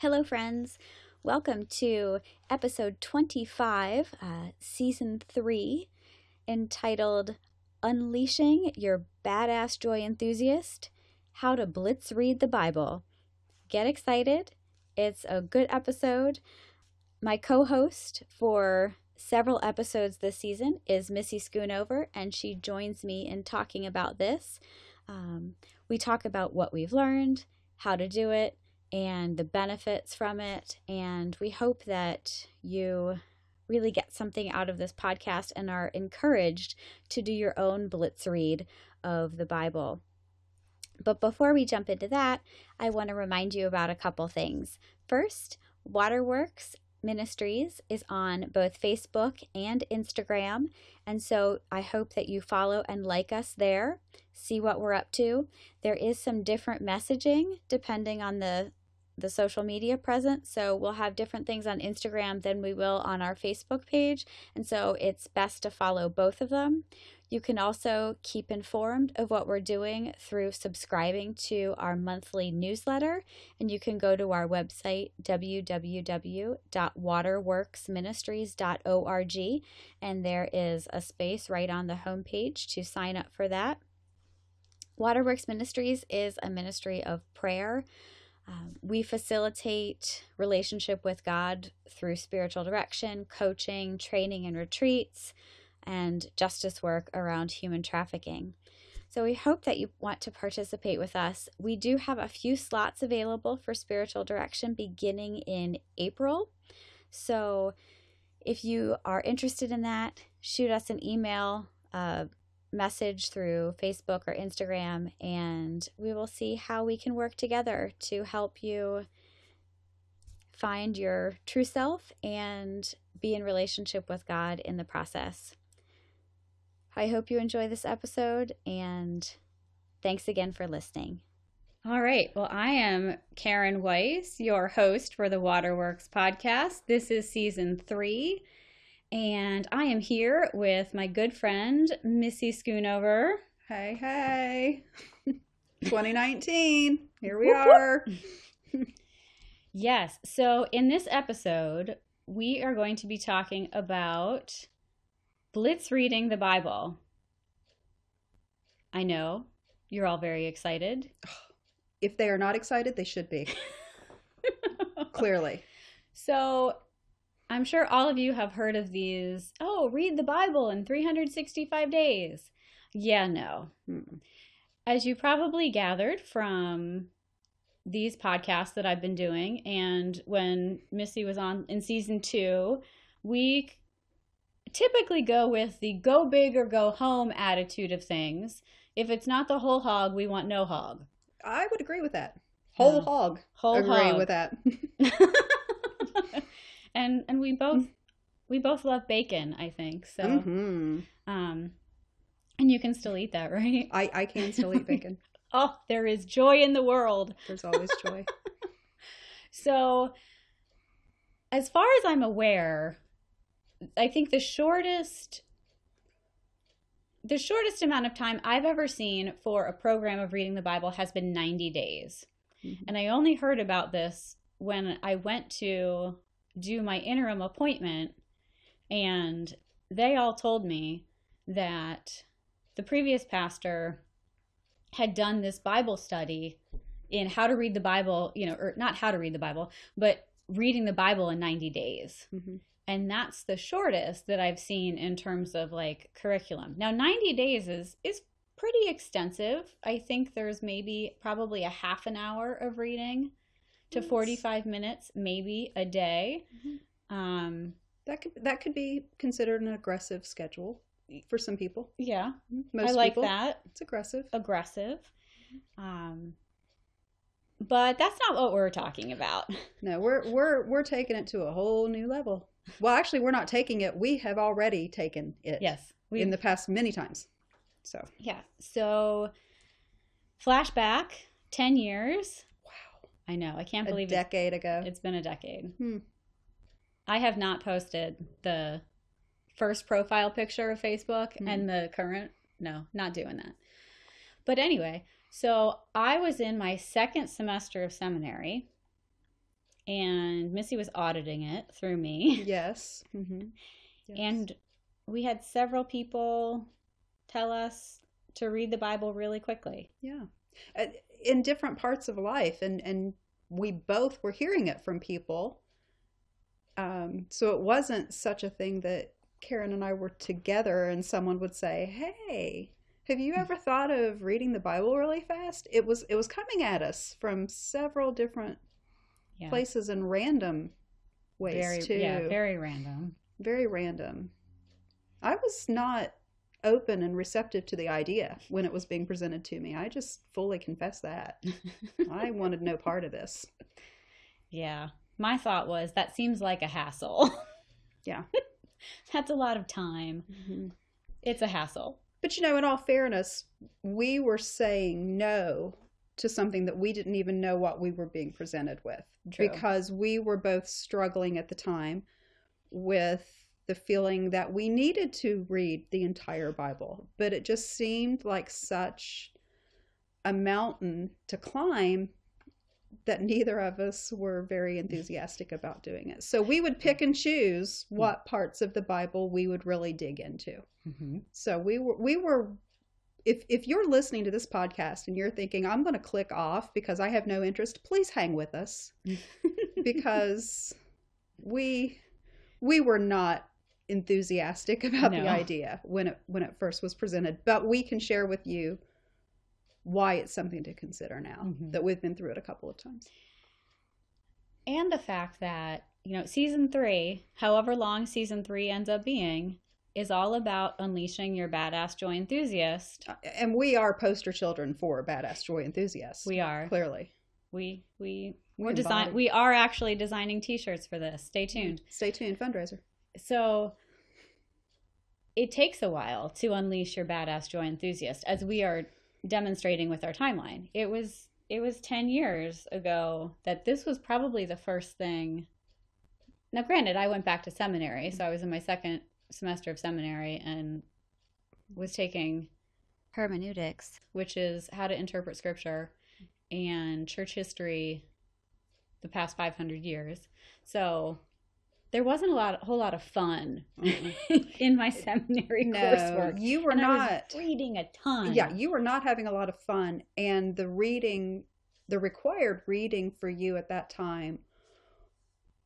Hello, friends. Welcome to episode 25, uh, season 3, entitled Unleashing Your Badass Joy Enthusiast How to Blitz Read the Bible. Get excited. It's a good episode. My co host for several episodes this season is Missy Schoonover, and she joins me in talking about this. Um, we talk about what we've learned, how to do it, and the benefits from it. And we hope that you really get something out of this podcast and are encouraged to do your own blitz read of the Bible. But before we jump into that, I want to remind you about a couple things. First, Waterworks Ministries is on both Facebook and Instagram. And so I hope that you follow and like us there, see what we're up to. There is some different messaging depending on the the social media presence. So we'll have different things on Instagram than we will on our Facebook page. And so it's best to follow both of them. You can also keep informed of what we're doing through subscribing to our monthly newsletter. And you can go to our website, www.waterworksministries.org, and there is a space right on the homepage to sign up for that. Waterworks Ministries is a ministry of prayer um, we facilitate relationship with God through spiritual direction, coaching, training, and retreats, and justice work around human trafficking. So we hope that you want to participate with us. We do have a few slots available for spiritual direction beginning in April. So if you are interested in that, shoot us an email. Uh, message through Facebook or Instagram, and we will see how we can work together to help you find your true self and be in relationship with God in the process. I hope you enjoy this episode, and thanks again for listening. All right. Well, I am Karen Weiss, your host for the Waterworks podcast. This is season three. And I am here with my good friend, Missy Schoonover. Hey, hey. 2019. Here we are. yes. So, in this episode, we are going to be talking about blitz reading the Bible. I know you're all very excited. If they are not excited, they should be. Clearly. So, I'm sure all of you have heard of these. Oh, read the Bible in 365 days. Yeah, no. Hmm. As you probably gathered from these podcasts that I've been doing, and when Missy was on in season two, we typically go with the go big or go home attitude of things. If it's not the whole hog, we want no hog. I would agree with that. Whole hog. Whole agree hog. with that. and and we both we both love bacon i think so mm-hmm. um and you can still eat that right I, I can still eat bacon. oh there is joy in the world There's always joy. so as far as i'm aware i think the shortest the shortest amount of time i've ever seen for a program of reading the bible has been 90 days Mhm. and i only heard about this when i went to do my interim appointment and they all told me that the previous pastor had done this bible study in how to read the bible you know or not how to read the bible but reading the bible in 90 days. Mhm. and that's the shortest that i've seen in terms of like curriculum. Now 90 days is is pretty extensive. I think there's maybe probably a half an hour of reading to 45 minutes maybe a day Mhm. um That could that could be considered an aggressive schedule for some people. yeah Most i like people, that It's aggressive. aggressive um but that's not what we're talking about No, we're we're we're taking it to a whole new level. Well, actually, we're not taking it. We have already taken it. yes we in the past many times. So yeah so flashback 10 years i know i can't believe a decade ago. It's been a decade. Hmm. I have not posted the first profile picture of Facebook Hmm. and the current. No, not doing that. But anyway, so I was in my second semester of seminary and Missy was auditing it through me. Yes. hmm And we had several people tell us to read the Bible really quickly. yeah, Uh, in different parts of life, and and we both were hearing it from people. Um, so it wasn't such a thing that Karen and I were together, and someone would say, "Hey." Have you ever thought of reading the Bible really fast? It was it was coming at us from several different Yeah. places and random ways very too. yeah, very random. very random. I was not open and receptive to the idea when it was being presented to me. I just fully confess that. I wanted no part of this. yeah. My thought was that seems like a hassle. Yeah. That's a lot of time. Mm-hmm. It's a hassle. But you know, in all fairness, we were saying no to something that we didn't even know what we were being presented with True. because we were both struggling at the time with the feeling that we needed to read the entire Bible, but it just seemed like such a mountain to climb that neither of us were very enthusiastic about doing it. So we would pick and choose what parts of the Bible we would really dig into. Mm-hmm. So we were we were if if you're listening to this podcast and you're thinking I'm going to click off because I have no interest, please hang with us because we we were not enthusiastic about No. the idea when it when it first was presented, but we can share with you why it's something to consider now Mhm. that we've been through it a couple of times. and the fact that you know season three however long season three ends up being is all about unleashing your badass joy enthusiast Uh, And we are poster children for badass joy enthusiasts. we are clearly. we we We we're design we are actually designing t-shirts for this stay tuned Stay tuned, fundraiser. So it takes a while to unleash your badass joy enthusiast as we are demonstrating with our timeline. It was it was 10 years ago that this was probably the first thing. Now granted i went back to seminary so i was in my second semester of seminary and was taking hermeneutics. which is how to interpret scripture and church history the past 500 years. So there wasn't a lot a whole lot of fun in my seminary No, coursework you were and not. reading a ton Yeah, you were not having a lot of fun, and the reading, the required reading for you at that time.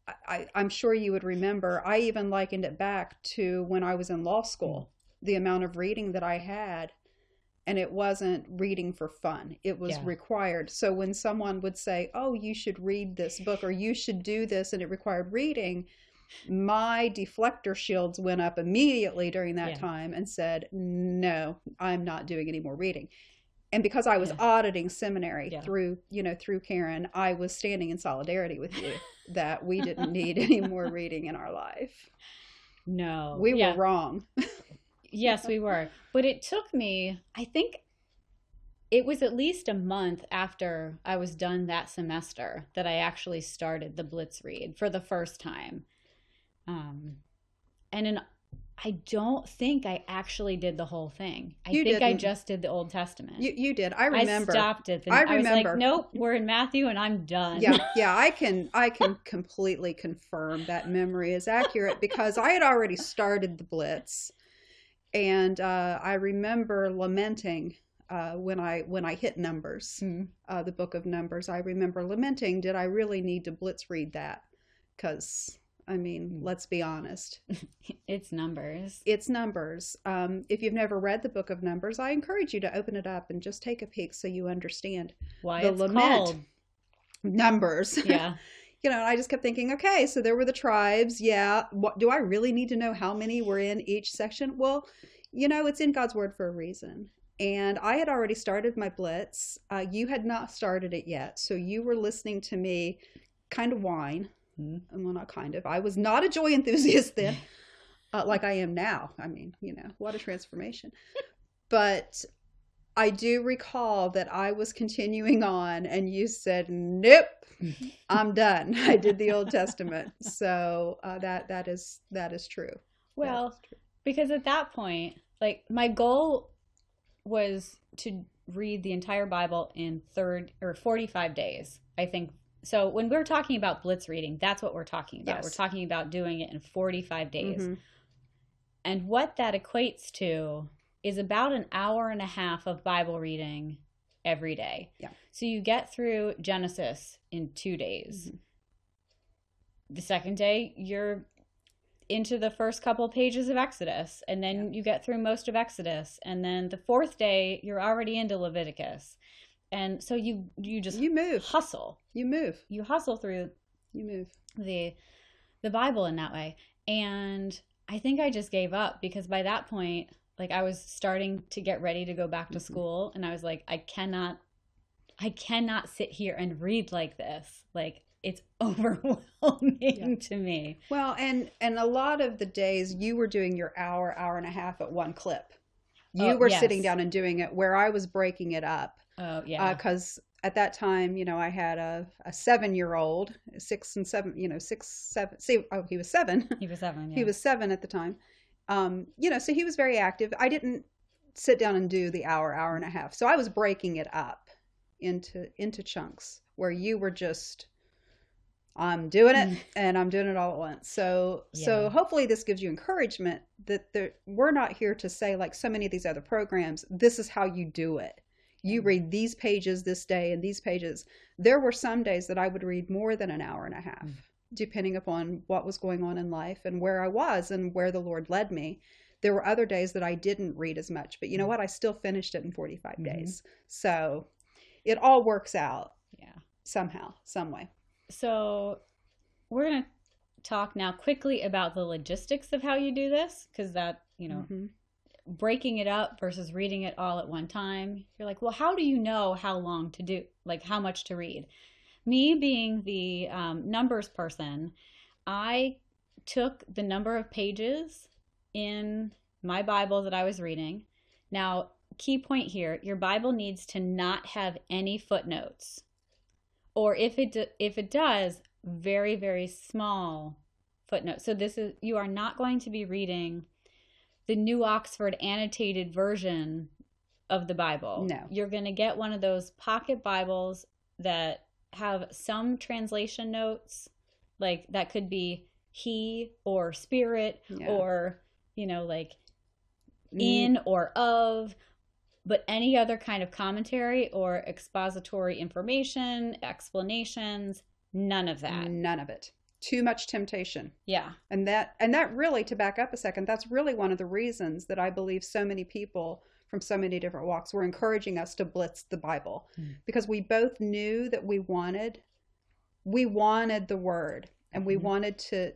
I, I, I'm sure you would remember. I even likened it back to when I was in law school. Mm. The amount of reading that I had, and it wasn't reading for fun. It was Yeah. required. So when someone would say, "Oh, you should read this book," or "You should do this," and it required reading, my deflector shields went up immediately during that Yeah. time and said, "No, I'm not doing any more reading." And because I was Yeah. auditing seminary Yeah. through, you know, through Karen, I was standing in solidarity with you that we didn't need any more reading in our life. no We were wrong. Yes, we were. But it took me, I think it was at least a month after I was done that semester that I actually started the Blitz read for the first time. Um, and in, I don't think I actually did the whole thing. I You think I didn't. just did the Old Testament. You you did. I remember. I stopped it. I I was like, remember. nope, we're in Matthew and I'm done. yeah yeah i can i can completely confirm that memory is accurate because i had already started the blitz and uh, i remember lamenting uh, when i when i hit numbers Hmm. uh, the book of numbers i remember lamenting did i really need to blitz read that because i mean Hmm. let's be honest It's numbers. it's numbers um, if you've never read the book of numbers i encourage you to open it up and just take a peek so you understand Why the it's lament. called. numbers Yeah. you know, I just kept thinking, okay, so there were the tribes. Yeah. What do I really need to know how many were in each section? Well, you know, it's in God's word for a reason. And I had already started my blitz. Uh, you had not started it yet. So you were listening to me kind of whine. Mhm. Well, not kind of. I was not a joy enthusiast then, uh, like I am now. I mean, you know, what a transformation. but I do recall that I was continuing on, and you said, "Nope, I'm done. I did the Old Testament." So uh, that that is that is true. Well, is true. because at that point, like my goal was to read the entire Bible in third or 45 days. I think so when we're talking about blitz reading, that's what we're talking about. Yes. We're talking about doing it in 45 days. Mhm. And what that equates to is about an hour and a half of Bible reading every day. Yeah. So you get through Genesis in two days. Mhm. The second day, you're into the first couple pages of Exodus, and then you get through most of Exodus, and then the fourth day, you're already into Leviticus. And so you you just You move. hustle. You move. You hustle through You move. the the Bible in that way. And I think I just gave up because by that point, like I was starting to get ready to go back to Mhm. school and I was like, I cannot I cannot sit here and read like this. Like it's overwhelming Yeah. to me. Well, and and a lot of the days you were doing your hour, hour and a half at one clip. You Oh, were sitting down and doing it where I was breaking it up. Oh yeah. Because at that time, you know, I had a, a seven year old, six and seven, you know, six, seven. See, oh, he was seven. he was seven. Yeah. he was seven at the time. Um, you know, so he was very active. I didn't sit down and do the hour, hour and a half. So I was breaking it up into into chunks where you were just I'm doing it and I'm doing it all at once. So so hopefully this gives you encouragement that there, we're not here to say like so many of these other programs, this is how you do it. You read these pages this day and these pages. There were some days that I would read more than an hour and a half, Mm. depending upon what was going on in life and where I was and where the Lord led me. There were other days that I didn't read as much, but you know Mm. what? I still finished it in 45 Mhm. days. So it all works out yeah. somehow, some way. So we're gonna talk now quickly about the logistics of how you do this because that you know Mhm. Breaking it up versus reading it all at one time. You're like well how do you know how long to do like how much to read? Me being the um, numbers person i took the number of pages in my bible that i was reading. Now key point here your bible needs to not have any footnotes. Or if it if it does very very small footnotes. So this is you are not going to be reading the New Oxford annotated version of the Bible. No. You're going to get one of those pocket Bibles that have some translation notes, like that could be he or spirit Yeah. or, you know, like Mm, in or of, but any other kind of commentary or expository information, explanations, none of that. none of it. Too much temptation. Yeah. And that and that really to back up a second, that's really one of the reasons that I believe so many people from so many different walks were encouraging us to blitz the Bible Mm. because we both knew that we wanted we wanted the word and we Mhm. wanted to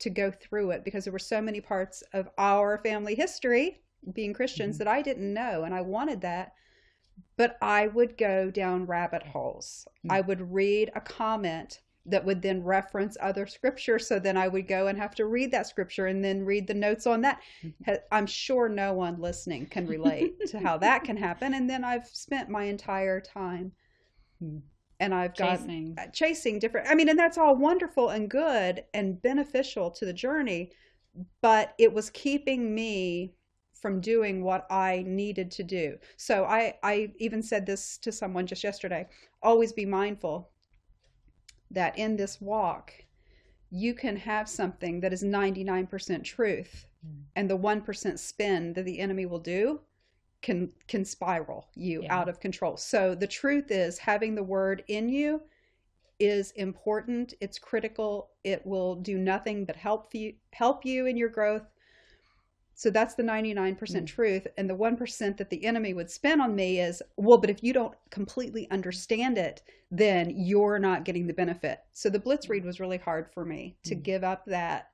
to go through it because there were so many parts of our family history being Christians Mhm. that I didn't know and I wanted that but I would go down rabbit holes. Mm. I would read a comment that would then reference other scripture. So then I would go and have to read that scripture and then read the notes on that. I'm sure no one listening can relate to how that can happen. And then I've spent my entire time Hmm. and I've got Chasing. uh, chasing different. I mean, and that's all wonderful and good and beneficial to the journey, but it was keeping me from doing what I needed to do. So I I even said this to someone just yesterday. Always be mindful that in this walk you can have something that is 99% truth Mm. and the 1% spin that the enemy will do can can spiral you Yeah. out of control. So the truth is having the word in you is important. It's critical. It will do nothing but help you help you in your growth. So that's the 99% Mm. truth and the 1% that the enemy would spin on me is well but if you don't completely understand it then you're not getting the benefit. So the blitz read was really hard for me to Mm. give up that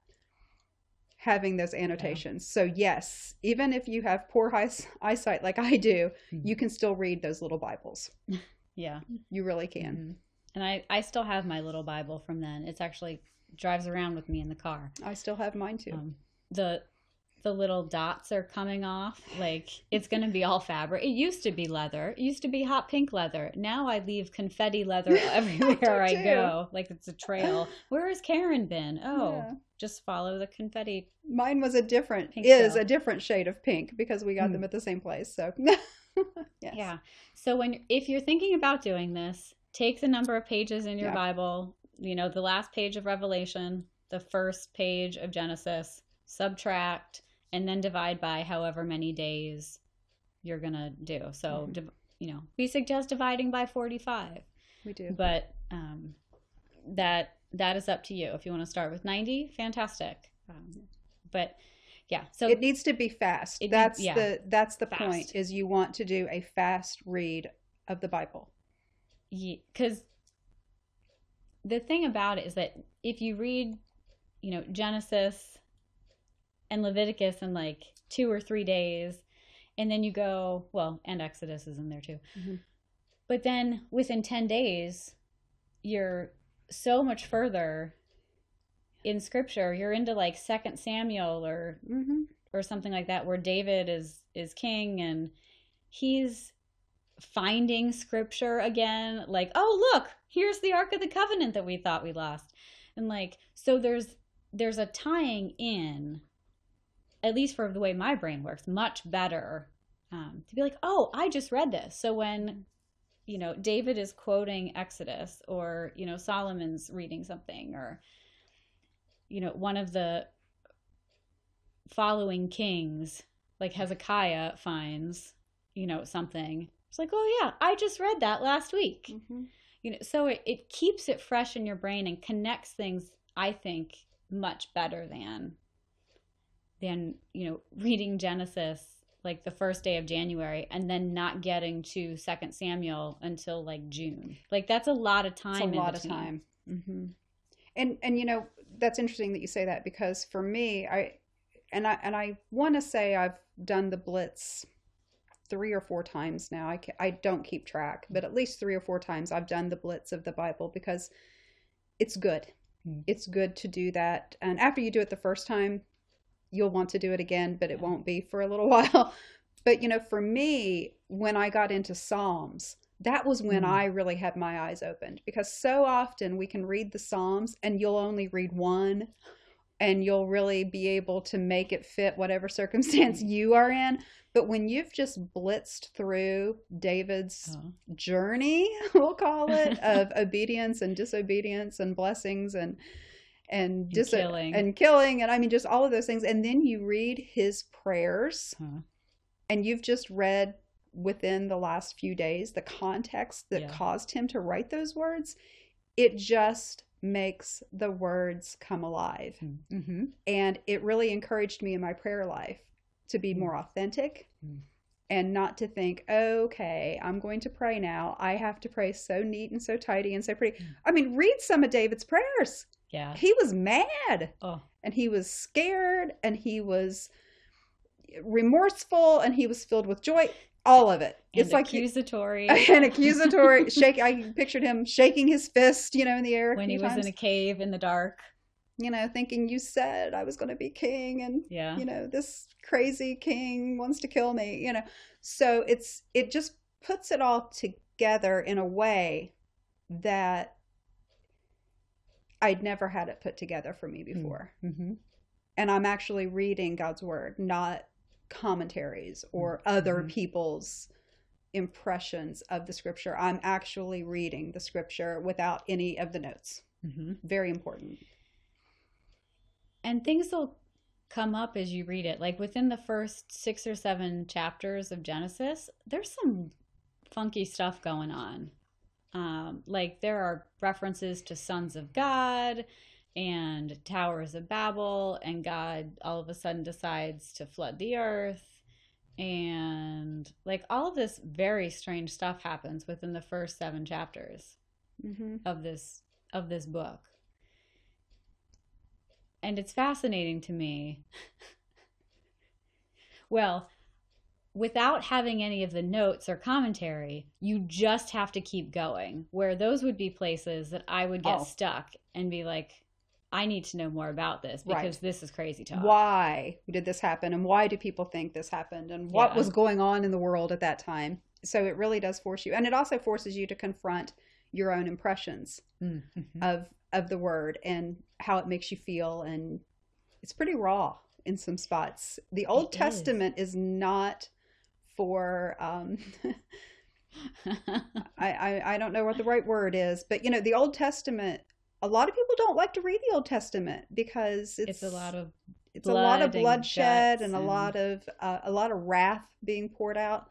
having those annotations. So yes, even if you have poor eyesight like I do, Mhm. you can still read those little Bibles. Yeah. You really can. Mhm. And I, I still have my little Bible from then. It's actually drives around with me in the car. I still have mine too. Um, the the little dots are coming off. Like it's gonna be all fabric. It used to be leather. It used to be hot pink leather. Now I leave confetti leather everywhere I, too. go. Like it's a trail. Where has Karen been? Oh, Yeah. just follow the confetti. Mine was a different Pink is still. a different shade of pink because we got Hmm. them at the same place. So yes. Yeah. So when if you're thinking about doing this, take the number of pages in your Yeah. Bible, you know, the last page of Revelation, the first page of Genesis, subtract, and then divide by however many days you're going to do. So, Mhm. you know, we suggest dividing by 45, We do. but um, that that is up to you. If you want to start with 90, fantastic. Um, but yeah, so it needs to be fast. It that's yeah. the that's the Fast. point. Is you want to do a fast read of the Bible. because the thing about it is that if you read you know genesis and leviticus in like two or three days and then you go well and exodus is in there too Mhm. but then within 10 days you're so much further in scripture you're into like second samuel or Mm-hmm. or something like that where David is is king and he's finding scripture again like oh look here's the ark of the covenant that we thought we lost and like so there's there's a tying in at least for the way my brain works much better um, to be like oh i just read this so when you know david is quoting exodus or you know solomon's reading something or you know one of the following kings like hezekiah finds you know something it's like oh yeah i just read that last week Mm-hmm. you know so it, it keeps it fresh in your brain and connects things i think much better than than you know reading genesis like the first day of january and then not getting to second samuel until like june like that's a lot of time It's a lot of between. time. hmm And and you know that's interesting that you say that because for me, I and I and I want to say I've done the blitz three or four times now. I I don't keep track, but at least three or four times I've done the blitz of the Bible because it's good. Mm. It's good to do that. And after you do it the first time, you'll want to do it again, but it won't be for a little while. But you know, for me, when I got into Psalms, that was when Mm. I really had my eyes opened because so often we can read the Psalms and you'll only read one and you'll really be able to make it fit whatever circumstance you are in. But when you've just blitzed through David's Oh. journey, we'll call it, of obedience and disobedience and blessings and and dis- killing. and killing and I mean just all of those things and then you read his prayers Huh. and you've just read within the last few days the context that Yeah. caused him to write those words it just makes the words come alive Mm-hmm. and it really encouraged me in my prayer life to be Mm. more authentic Mm. and not to think okay i'm going to pray now i have to pray so neat and so tidy and so pretty Mm. i mean read some of david's prayers yeah. He was mad. Oh. And he was scared and he was remorseful and he was filled with joy all of it. And it's like accusatory. And accusatory. Shake i pictured him shaking his fist you know in the air when he was times, in a cave in the dark. You know thinking you said i was going to be king and yeah. you know this crazy king wants to kill me you know. So it's it just puts it all together in a way that i'd never had it put together for me before. Mm-hmm. and i'm actually reading god's word not commentaries or other Mhm. people's impressions of the scripture. I'm actually reading the scripture without any of the notes. Mm-hmm. very important. And things will come up as you read it. Like within the first six or seven chapters of genesis there's some funky stuff going on um, like there are references to sons of god and towers of babel and god all of a sudden decides to flood the earth. And like all of this very strange stuff happens within the first seven chapters mm-hmm. of this of this book. And it's fascinating to me. Well without having any of the notes or commentary you just have to keep going where those would be places that i would get Oh. stuck and be like i need to know more about this Right. because this is crazy talk why did this happen and why do people think this happened and what Yeah. was going on in the world at that time so it really does force you and it also forces you to confront your own impressions Mm-hmm. of of the word and how it makes you feel and it's pretty raw in some spots the old It is. testament is. not for um I, I I don't know what the right word is, but you know, the Old Testament. A lot of people don't like to read the Old Testament because it's, it's, a lot of it's a lot of blood and bloodshed and a lot of uh, a lot of wrath being poured out.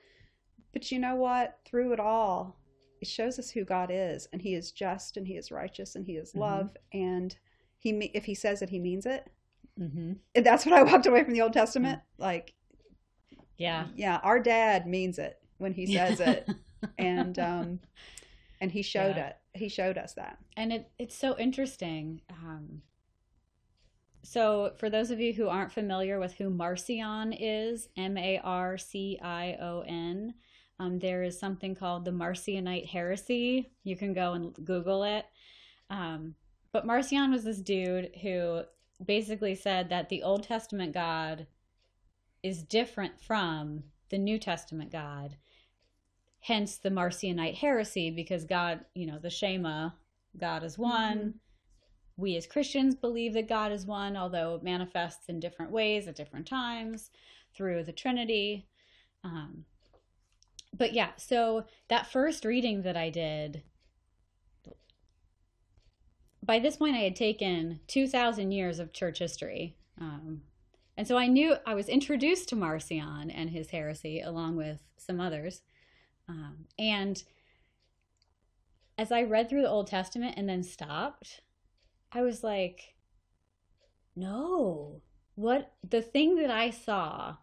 But you know what? Through it all, it shows us who God is, and He is just, and He is righteous, and He is Mhm. love, and He me- if He says it, He means it. hmm And that's what I walked away from the Old Testament. Like, yeah. yeah, our dad means it when he says it, and um, and He showed Yeah. it. He showed us that. and it it's so interesting. Um, so, for those of you who aren't familiar with who Marcion is, M A R C I O N, um, there is something called the Marcionite heresy. You can go and Google it. Um, but Marcion was this dude who basically said that the Old Testament God is different from the New Testament God. Hence the Marcionite heresy, because God, you know, the Shema, God is one. Mhm. We as Christians believe that God is one, although it manifests in different ways at different times through the Trinity. Um, but yeah, so that first reading that I did, by this point, I had taken 2,000 years of church history. Um, and so I knew I was introduced to Marcion and his heresy along with some others. Um, and as I read through the Old Testament and then stopped, I was like, no, what the thing that I saw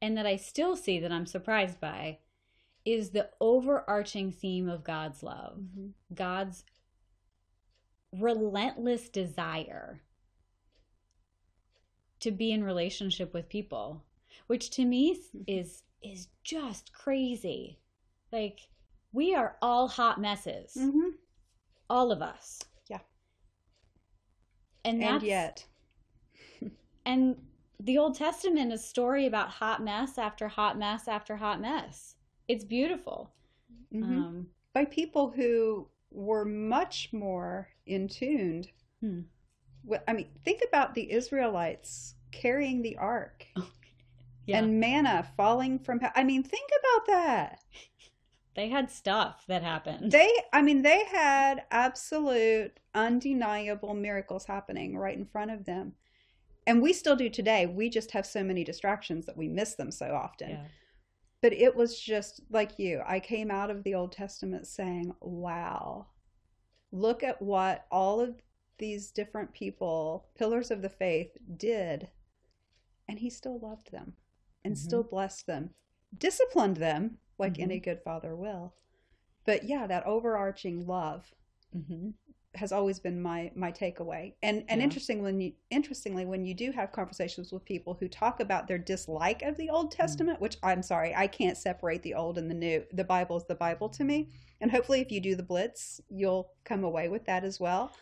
and that I still see that I'm surprised by is the overarching theme of God's love, God's relentless desire to be in relationship with people, which to me is is just crazy. Like we are all hot messes, Mm-hmm. all of us. Yeah. And that's And yet, and the Old Testament is story about hot mess after hot mess after hot mess. It's beautiful. mhm. Um, by people who were much more in tuned. Hmm. I mean, think about the Israelites carrying the ark yeah, and manna falling from. I mean, think about that. they had stuff that happened. They, I mean, they had absolute, undeniable miracles happening right in front of them. And we still do today. We just have so many distractions that we miss them so often. yeah. But it was just like you. I came out of the Old Testament saying, wow, look at what all of these different people, pillars of the faith, did. And he still loved them and Mhm. still blessed them, disciplined them like Mhm. any good father will. But yeah, that overarching love hmm has always been my my takeaway. And and Yeah. interesting when you interestingly when you do have conversations with people who talk about their dislike of the Old Testament, which I'm sorry, I can't separate the old and the new. The Bible is the Bible to me. And hopefully if you do the blitz, you'll come away with that as well.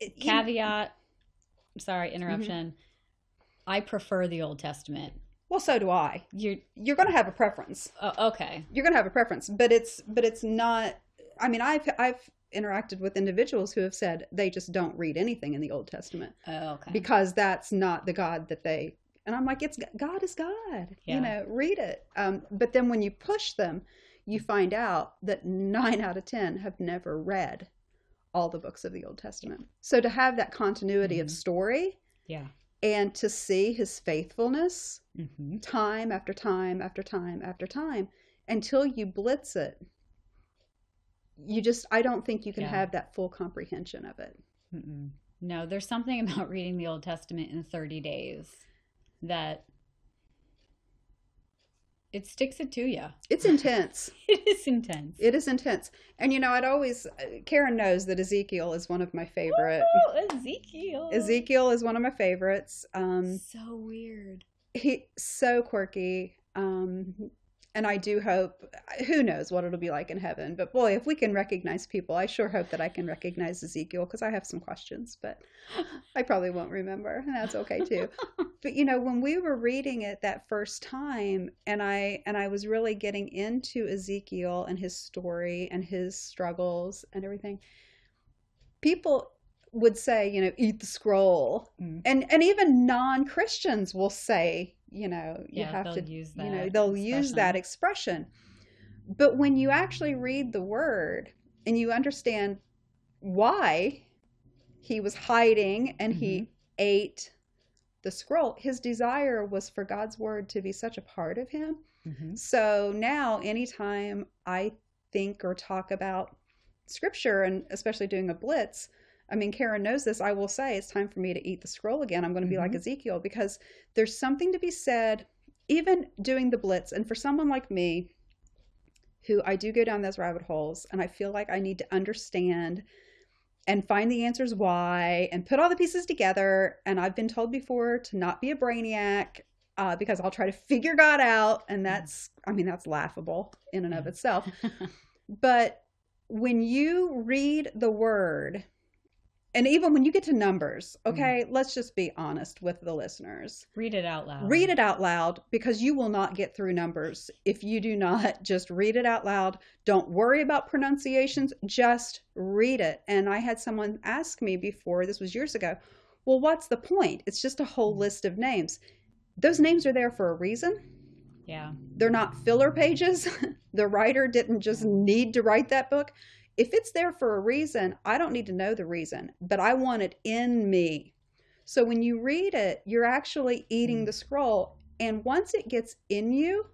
It- you know- Caveat. Sorry, interruption. I prefer the Old Testament. well, so do I. You're You're going to have a preference. oh, okay. You're going to have a preference, but it's but it's not I mean, I've I've interacted with individuals who have said they just don't read anything in the Old Testament. Oh, okay. because that's not the God that they. And I'm like, it's God is God. Yeah. You know, read it. Um, but then when you push them, you find out that nine out of ten have never read all the books of the Old Testament. So to have that continuity of Mhm. story yeah. and to see His faithfulness hmm time after time after time after time until you blitz it. You just, I don't think you can Yeah. have that full comprehension of it. Mm-mm. No, there's something about reading the Old Testament in 30 days that it sticks it to you. It's intense. It is intense. It is intense. And you know, I'd always Karen knows that Ezekiel is one of my favorite. Oh, Ezekiel. Ezekiel is one of my favorites. Um So weird. he so quirky. Um and I do hope who knows what it'll be like in heaven, but boy, if we can recognize people, I sure hope that I can recognize Ezekiel because I have some questions, but I probably won't remember, and that's okay too. but you know, when we were reading it that first time and I and I was really getting into Ezekiel and his story and his struggles and everything, people would say, you know, eat the scroll. Mm. And and even non-Christians will say, you know, you Yeah, have to use you know, they'll use that expression. expression. But when you actually read the word and you understand why he was hiding and he ate the scroll, his desire was for God's word to be such a part of him. Mhm. So now, anytime I think or talk about scripture, and especially doing a blitz, I mean, Karen knows this. I will say it's time for me to eat the scroll again. I'm going to be like Mhm. Ezekiel because there's something to be said, even doing the blitz. And for someone like me, who I do go down those rabbit holes and I feel like I need to understand and find the answers why and put all the pieces together. And I've been told before to not be a brainiac uh, because I'll try to figure God out. And that's, I mean, that's laughable in and of itself. But when you read the word, and even when you get to numbers, mm. okay, let's just be honest with the listeners. Read it out loud. Read it out loud because you will not get through numbers if you do not just read it out loud. Don't worry about pronunciations, just read it. And I had someone ask me before, this was years ago, well, what's the point? It's just a whole mm. list of names. Those names are there for a reason. Yeah. They're not filler pages. the writer didn't just need to write that book. If it's there for a reason, I don't need to know the reason, but I want it in me. So when you read it, you're actually eating Mm. the scroll. And once it gets in you,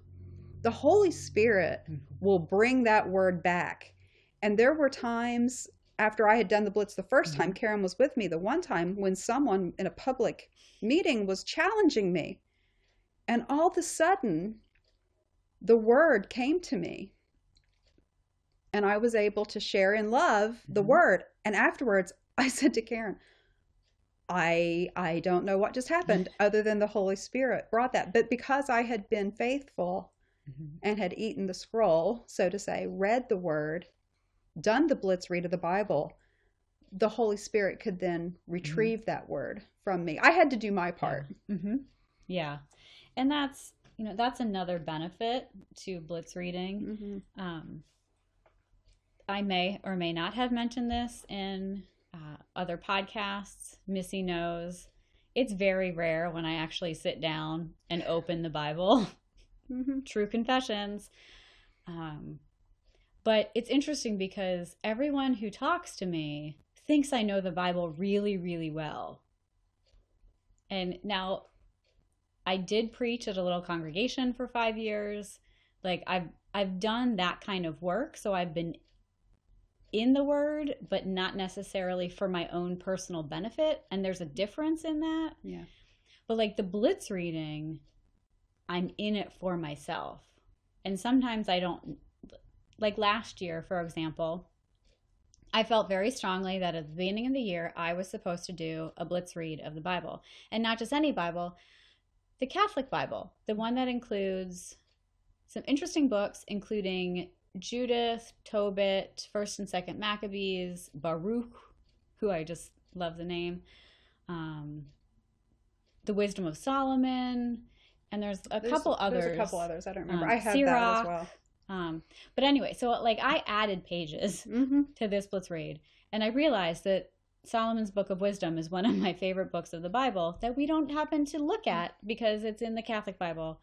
the Holy Spirit Mhm. will bring that word back. And there were times after I had done the blitz the 1st time, Karen was with me the one time when someone in a public meeting was challenging me. And all of a sudden, the word came to me. And I was able to share in love the Mhm. word. And afterwards, I said to Karen, I I don't know what just happened other than the Holy Spirit brought that. But because I had been faithful Mhm. and had eaten the scroll, so to say, read the word, done the blitz read of the Bible, the Holy Spirit could then retrieve that word from me. I had to do my part. Mm-hmm. Yeah. And that's, you know, that's another benefit to blitz reading. Mm-hmm. Um, I may or may not have mentioned this in uh, other podcasts. Missy knows it's very rare when I actually sit down and open the Bible. Mm-hmm. True confessions. Um, but it's interesting because everyone who talks to me thinks I know the Bible really, really well. And now I did preach at a little congregation for five years. Like I've I've done that kind of work, so I've been in the word, but not necessarily for my own personal benefit. And there's a difference in that. Yeah. But like the blitz reading, I'm in it for myself. And sometimes I don't like last year, for example, I felt very strongly that at the beginning of the year I was supposed to do a blitz read of the Bible. And not just any Bible, the Catholic Bible, the one that includes some interesting books, including Judith, Tobit, First and Second Maccabees, Baruch, who I just love the name, um, the Wisdom of Solomon, and there's a There's- couple others. There's a couple others. I don't remember. Um, I have that as well. Um, but anyway, so like I added pages Mm-hmm. to this blitz read, and I realized that Solomon's Book of Wisdom is one of my favorite books of the Bible that we don't happen to look at because it's in the Catholic Bible,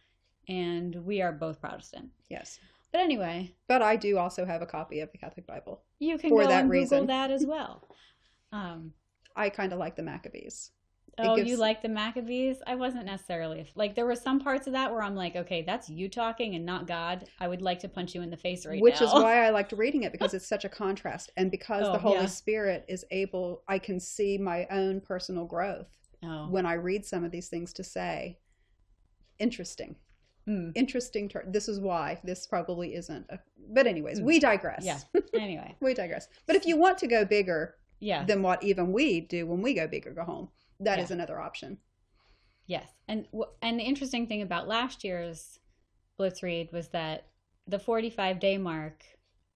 and we are both Protestant. Yes. But anyway, But I do also have a copy of the Catholic Bible. you can For go that and reason. Google that as well. Um, I kind of like the Maccabees. It oh, you like the Maccabees? I wasn't necessarily like there were some parts of that where I'm like, okay, that's you talking and not God. I would like to punch you in the face right which now. Which is why I liked reading it because it's such a contrast, and because Oh, the Holy yeah. Spirit is able, I can see my own personal growth oh. when I read some of these things to say, interesting, Mm. interesting. Ter- this is why this probably isn't. A- but anyways, we digress. Yeah. Anyway, we digress. But if you want to go bigger yeah. than what even we do when we go big or go home, that is Yeah. another option. Yes, and and the interesting thing about last year's Blitz read was that the 45 day mark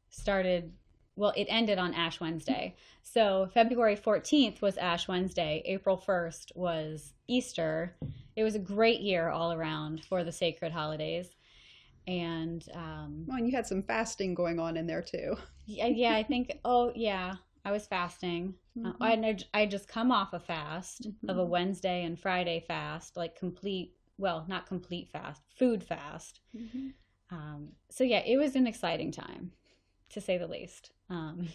started. Well, it ended on Ash Wednesday. So February 14th was Ash Wednesday. April 1st was Easter. It was a great year all around for the sacred holidays. And um, Well, and you had some fasting going on in there too. yeah, yeah, I think. Oh, yeah, I was fasting. Uh, Mhm. I I I just come off a fast of a. Wednesday and Friday fast, like complete. Well, not complete fast, food fast. Mhm. Um, so yeah, it was an exciting time, to say the least. Um,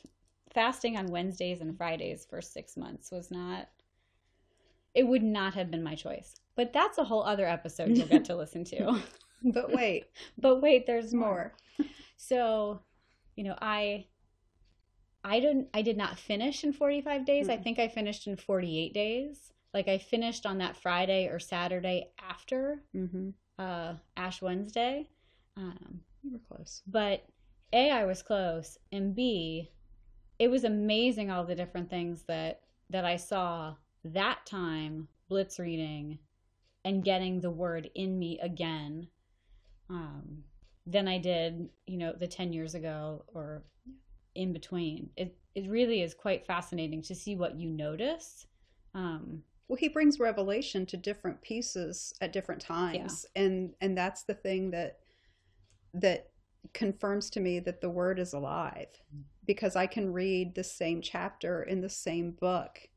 fasting on Wednesdays and Fridays for six months was not. It would not have been my choice, but that's a whole other episode you'll get to listen to. But wait, but wait, there's more. so, you know, I I didn't I did not finish in 45 days. I Mm. think I finished in 48 days. Like I finished on that Friday or Saturday after hmm uh Ash Wednesday. Um you were close. but A I was close and B it was amazing all the different things that that I saw that time blitz reading and getting the word in me again um than I did, you know, the 10 years ago or in between. It it really is quite fascinating to see what you notice. Um Well, he brings revelation to different pieces at different times, and and that's the thing that that confirms to me that the word is alive, because I can read the same chapter in the same book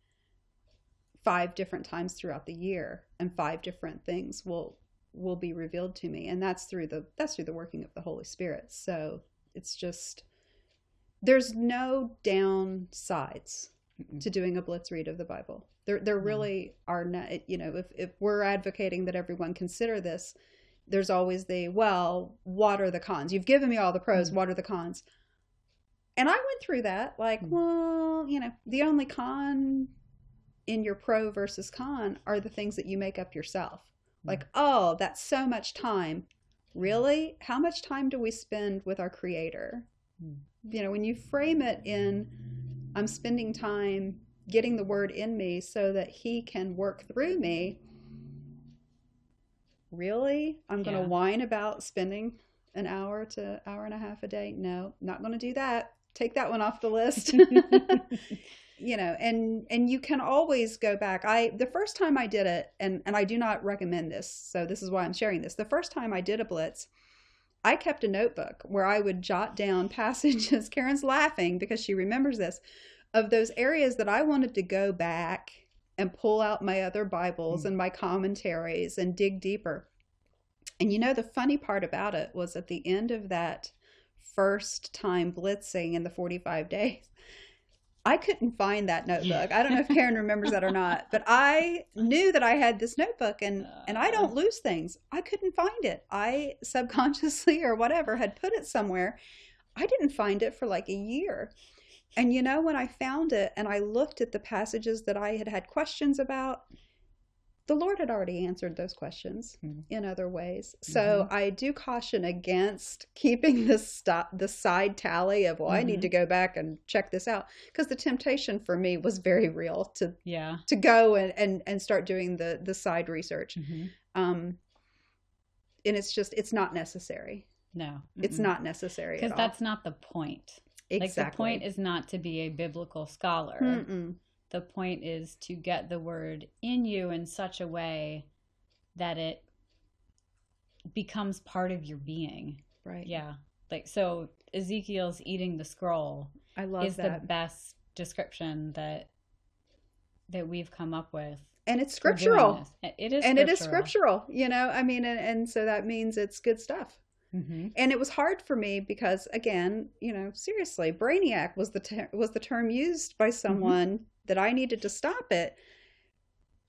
five different times throughout the year, and five different things will will be revealed to me, and that's through the that's through the working of the Holy Spirit. So it's just there's no downsides to doing a blitz read of the Bible. There, there Mhm. really are not. You know, if if we're advocating that everyone consider this, there's always the well, what are the cons? You've given me all the pros. Mhm. What are the cons? And I went through that. Like, Mhm. well, you know, the only con in your pro versus con are the things that you make up yourself. Like, oh, that's so much time. Really? How much time do we spend with our creator? Mm. You know, when you frame it in, I'm spending time getting the word in me so that he can work through me. Really? I'm going to Yeah. whine about spending an hour to hour and a half a day? No, not going to do that. Take that one off the list. you know and and you can always go back i the first time i did it and and i do not recommend this so this is why i'm sharing this the first time i did a blitz i kept a notebook where i would jot down passages karen's laughing because she remembers this of those areas that i wanted to go back and pull out my other bibles Mm. and my commentaries and dig deeper and you know the funny part about it was at the end of that first time blitzing in the 45 days I couldn't find that notebook. I don't know if Karen remembers that or not, but I knew that I had this notebook and and I don't lose things. I couldn't find it. I subconsciously or whatever had put it somewhere. I didn't find it for like a year. And you know when I found it and I looked at the passages that I had had questions about, the Lord had already answered those questions Mhm. in other ways. So I do caution against keeping the stop the side tally of well, I need to go back and check this out because the temptation for me was very real to yeah. to go and and, and start doing the the side research. Mhm. Um, and it's just it's not necessary. No. It's not necessary because at all. that's not the point. Exactly Like the point is not to be a biblical scholar. Mm-mm. The point is to get the word in you in such a way that it becomes part of your being. right. Yeah. Like so Ezekiel's eating the scroll I love is that, the best description that that we've come up with. and it's scriptural. It is And it is scriptural, you know. I mean, and, and so that means it's good stuff. Hmm and it was hard for me because again you know seriously brainiac was the ter- was the term used by someone that i needed to stop it.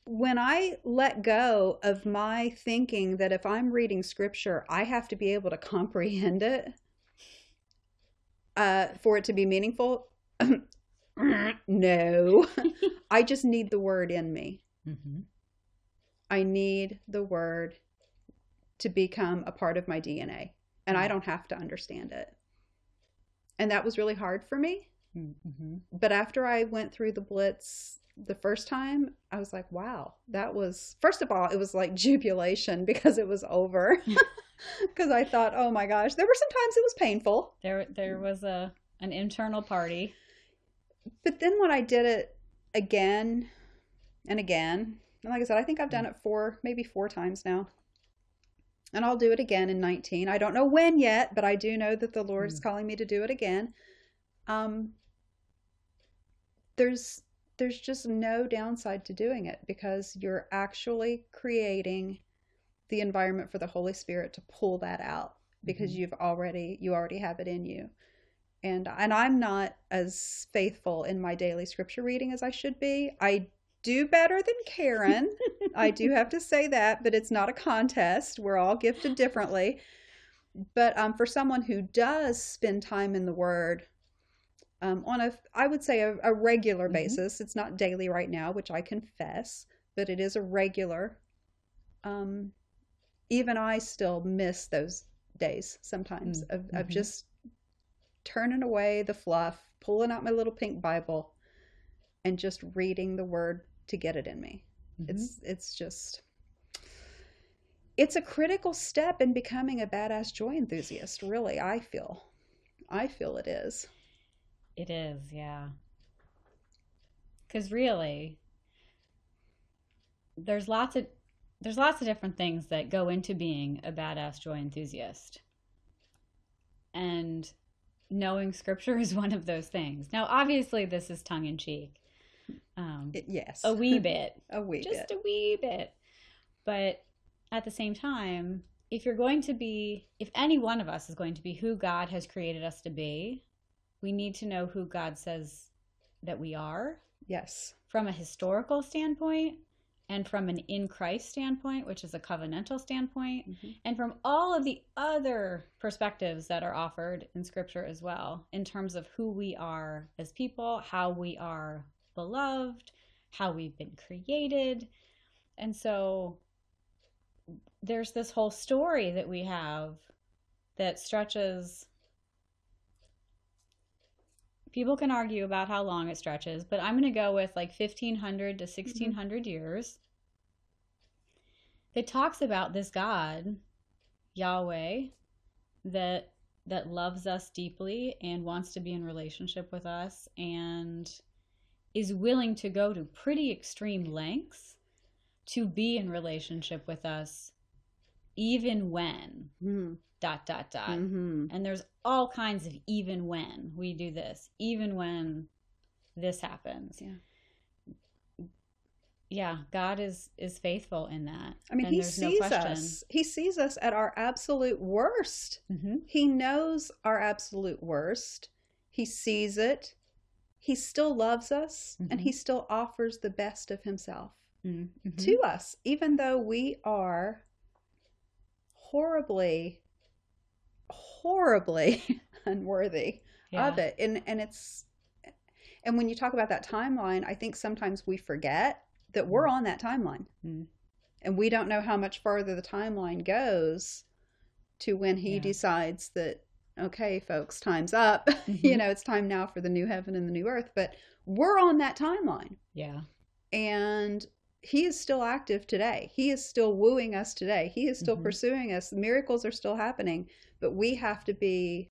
When i let go of my thinking that if i'm reading scripture i have to be able to comprehend it uh, for it to be meaningful no. I just need the word in me. Hmm I need the word to become a part of my DNA, and I Mm. don't have to understand it. And that was really hard for me. hmm But after I went through the blitz the first time, I was like, wow, that was, first of all, it was like jubilation because it was over. Because I thought, oh my gosh, there were some times it was painful. There there was a an internal party. But then when I did it again and again, and like I said, I think I've done it four, maybe four times now. And I'll do it again in 19. I don't know when yet, but I do know that the Lord is Mm. calling me to do it again. Um, there's there's just no downside to doing it because you're actually creating the environment for the Holy Spirit to pull that out. because Mhm. you've already you already have it in you. And and I'm not as faithful in my daily scripture reading as I should be. I do better than Karen. I do have to say that, but it's not a contest. We're all gifted differently. But um, for someone who does spend time in the Word um, on a, I would say a, a regular Mhm. basis. It's not daily right now, which I confess, but it is a regular. Um, even I still miss those days sometimes Mm, of, of mhm. just turning away the fluff, pulling out my little pink Bible, and just reading the Word to get it in me. Mhm. It's it's just it's a critical step in becoming a badass joy enthusiast, really, I feel. I feel it is. It is, yeah. Because really, there's lots of there's lots of different things that go into being a badass joy enthusiast, and knowing scripture is one of those things. Now, obviously, this is tongue in cheek, um, It- yes. a wee bit, a wee bit. just bit. a wee bit, but at the same time, if you're going to be, if any one of us is going to be who God has created us to be, we need to know who God says that we are Yes. from a historical standpoint and from an in Christ standpoint, which is a covenantal standpoint, Mhm. and from all of the other perspectives that are offered in scripture as well, in terms of who we are as people, how we are beloved, how we've been created. And so there's this whole story that we have that stretches. People can argue about how long it stretches, but I'm going to go with like 1500 to mm-hmm. 1600 years. That talks about this God, Yahweh, that that loves us deeply and wants to be in relationship with us and is willing to go to pretty extreme lengths to be in relationship with us even when Mhm. dot dot dot Mhm. and there's all kinds of even when we do this even when this happens Yeah. yeah god is is faithful in that I mean, and he sees no us. He sees us at our absolute worst. Mhm. He knows our absolute worst. He sees it. He still loves us and Mhm. he still offers the best of himself Mhm. Mhm. to us, even though we are horribly, horribly unworthy yeah. of it. And and it's and when you talk about that timeline, I think sometimes we forget that we're on that timeline. Mm. And we don't know how much farther the timeline goes to when he Yeah. decides that okay, folks, time's up. you Mhm. know, it's time now for the new heaven and the new earth, but we're on that timeline. yeah And he is still active today. He is still wooing us today. He is still Mhm. pursuing us. Miracles are still happening, but we have to be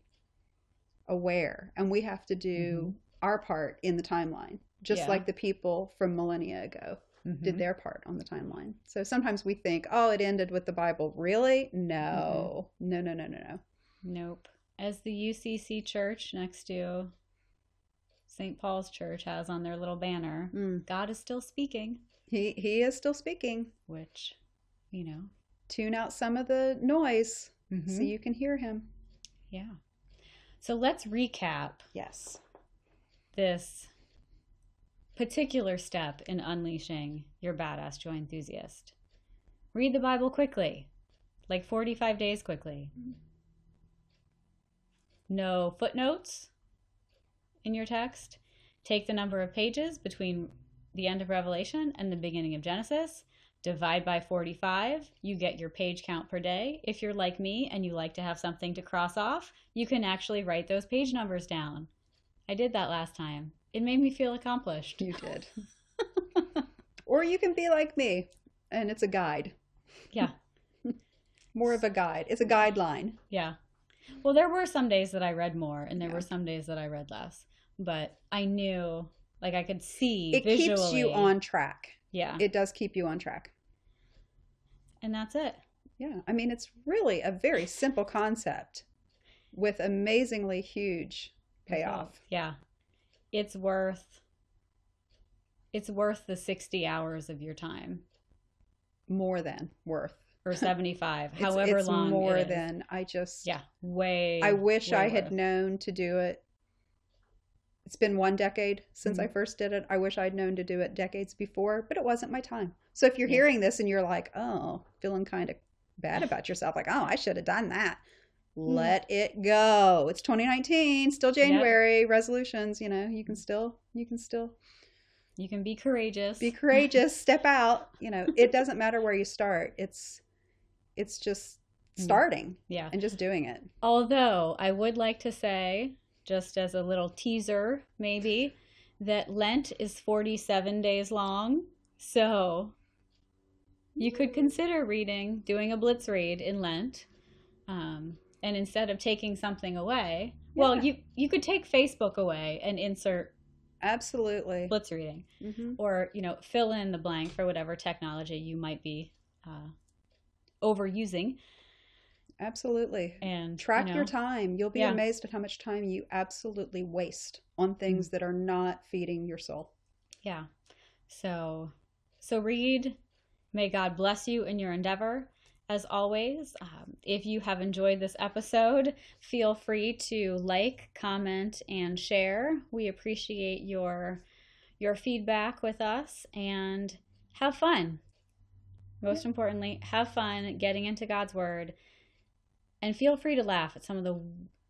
aware and we have to do our part in the timeline, just Mm-hmm. Yeah. like the people from millennia ago did Mhm. their part on the timeline. So sometimes we think, oh, it ended with the Bible. Really? No. Mm-hmm. No, no, no, no, no. nope as the ucc church next to st paul's church has on their little banner Mm. god is still speaking He he is still speaking. which you know Tune out some of the noise so Mhm. you can hear him. yeah so let's recap Yes. this particular step in unleashing your badass joy enthusiast. Read the Bible quickly, like 45 days quickly. No footnotes in your text. Take the number of pages between the end of Revelation and the beginning of Genesis. Divide by 45. You get your page count per day. If you're like me and you like to have something to cross off, you can actually write those page numbers down. I did that last time. It made me feel accomplished. You did. or you can be like me and it's a guide. Yeah. More of a guide. It's a guideline. Yeah. Well, there were some days that I read more and there Yeah. were some days that I read less. But I knew, like, I could see It visually. keeps you on track. Yeah. It does keep you on track. and that's it. Yeah. I mean, it's really a very simple concept with amazingly huge payoff. Yeah. It's worth it's worth the 60 hours of your time. More than worth. Or 75, It's, however it's long. more it than I just. Yeah, way. I wish way I had more. known to do it. It's been one decade since I Mhm. first did it. I wish I'd known to do it decades before, but it wasn't my time. So if you're Yeah. hearing this and you're like, oh, feeling kind of bad about yourself, like, oh, I should have done that. Let it go. It's 2019, still Yep. January. Resolutions, you know, you can still, you can still You can be courageous. be courageous, step out. You know, it doesn't matter where you start. It's, it's just Mm. starting yeah. and just doing it. Although I would like to say, just as a little teaser, maybe, that Lent is 47 days long. So you could consider reading, doing a blitz read in Lent. Um, and instead of taking something away, well, you, you could take Facebook away and insert Absolutely. blitz reading hmm or, you know, fill in the blank for whatever technology you might be uh, overusing. Absolutely. And Track you know, your time. You'll be Yeah. amazed at how much time you absolutely waste on things that are not feeding your soul. Yeah. So so read. May God bless you in your endeavor. As always, um, if you have enjoyed this episode, feel free to like, comment, and share. We appreciate your your feedback with us and have fun. Most importantly, have fun getting into God's word and feel free to laugh at some of the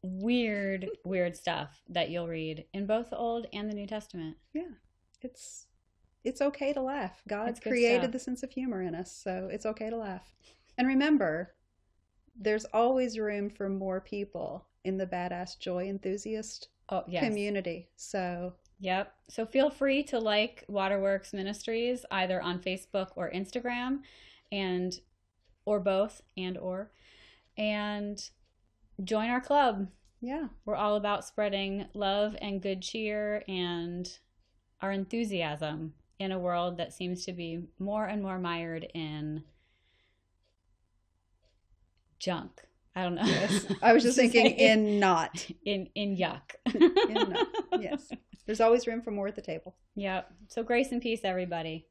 weird, weird stuff that you'll read in both the Old and the New Testament. Yeah. It's it's okay to laugh. God It's good created stuff. the sense of humor in us, so it's okay to laugh. And remember, there's always room for more people in the badass joy enthusiast Oh, yes. community. So Yep. So feel free to like Waterworks Ministries either on Facebook or Instagram and or both and or and join our club. yeah, We're all about spreading love and good cheer and our enthusiasm in a world that seems to be more and more mired in junk. I don't know. yes. I was just thinking in not. in in yuck. In not. Yes. There's always room for more at the table. Yep. So grace and peace everybody.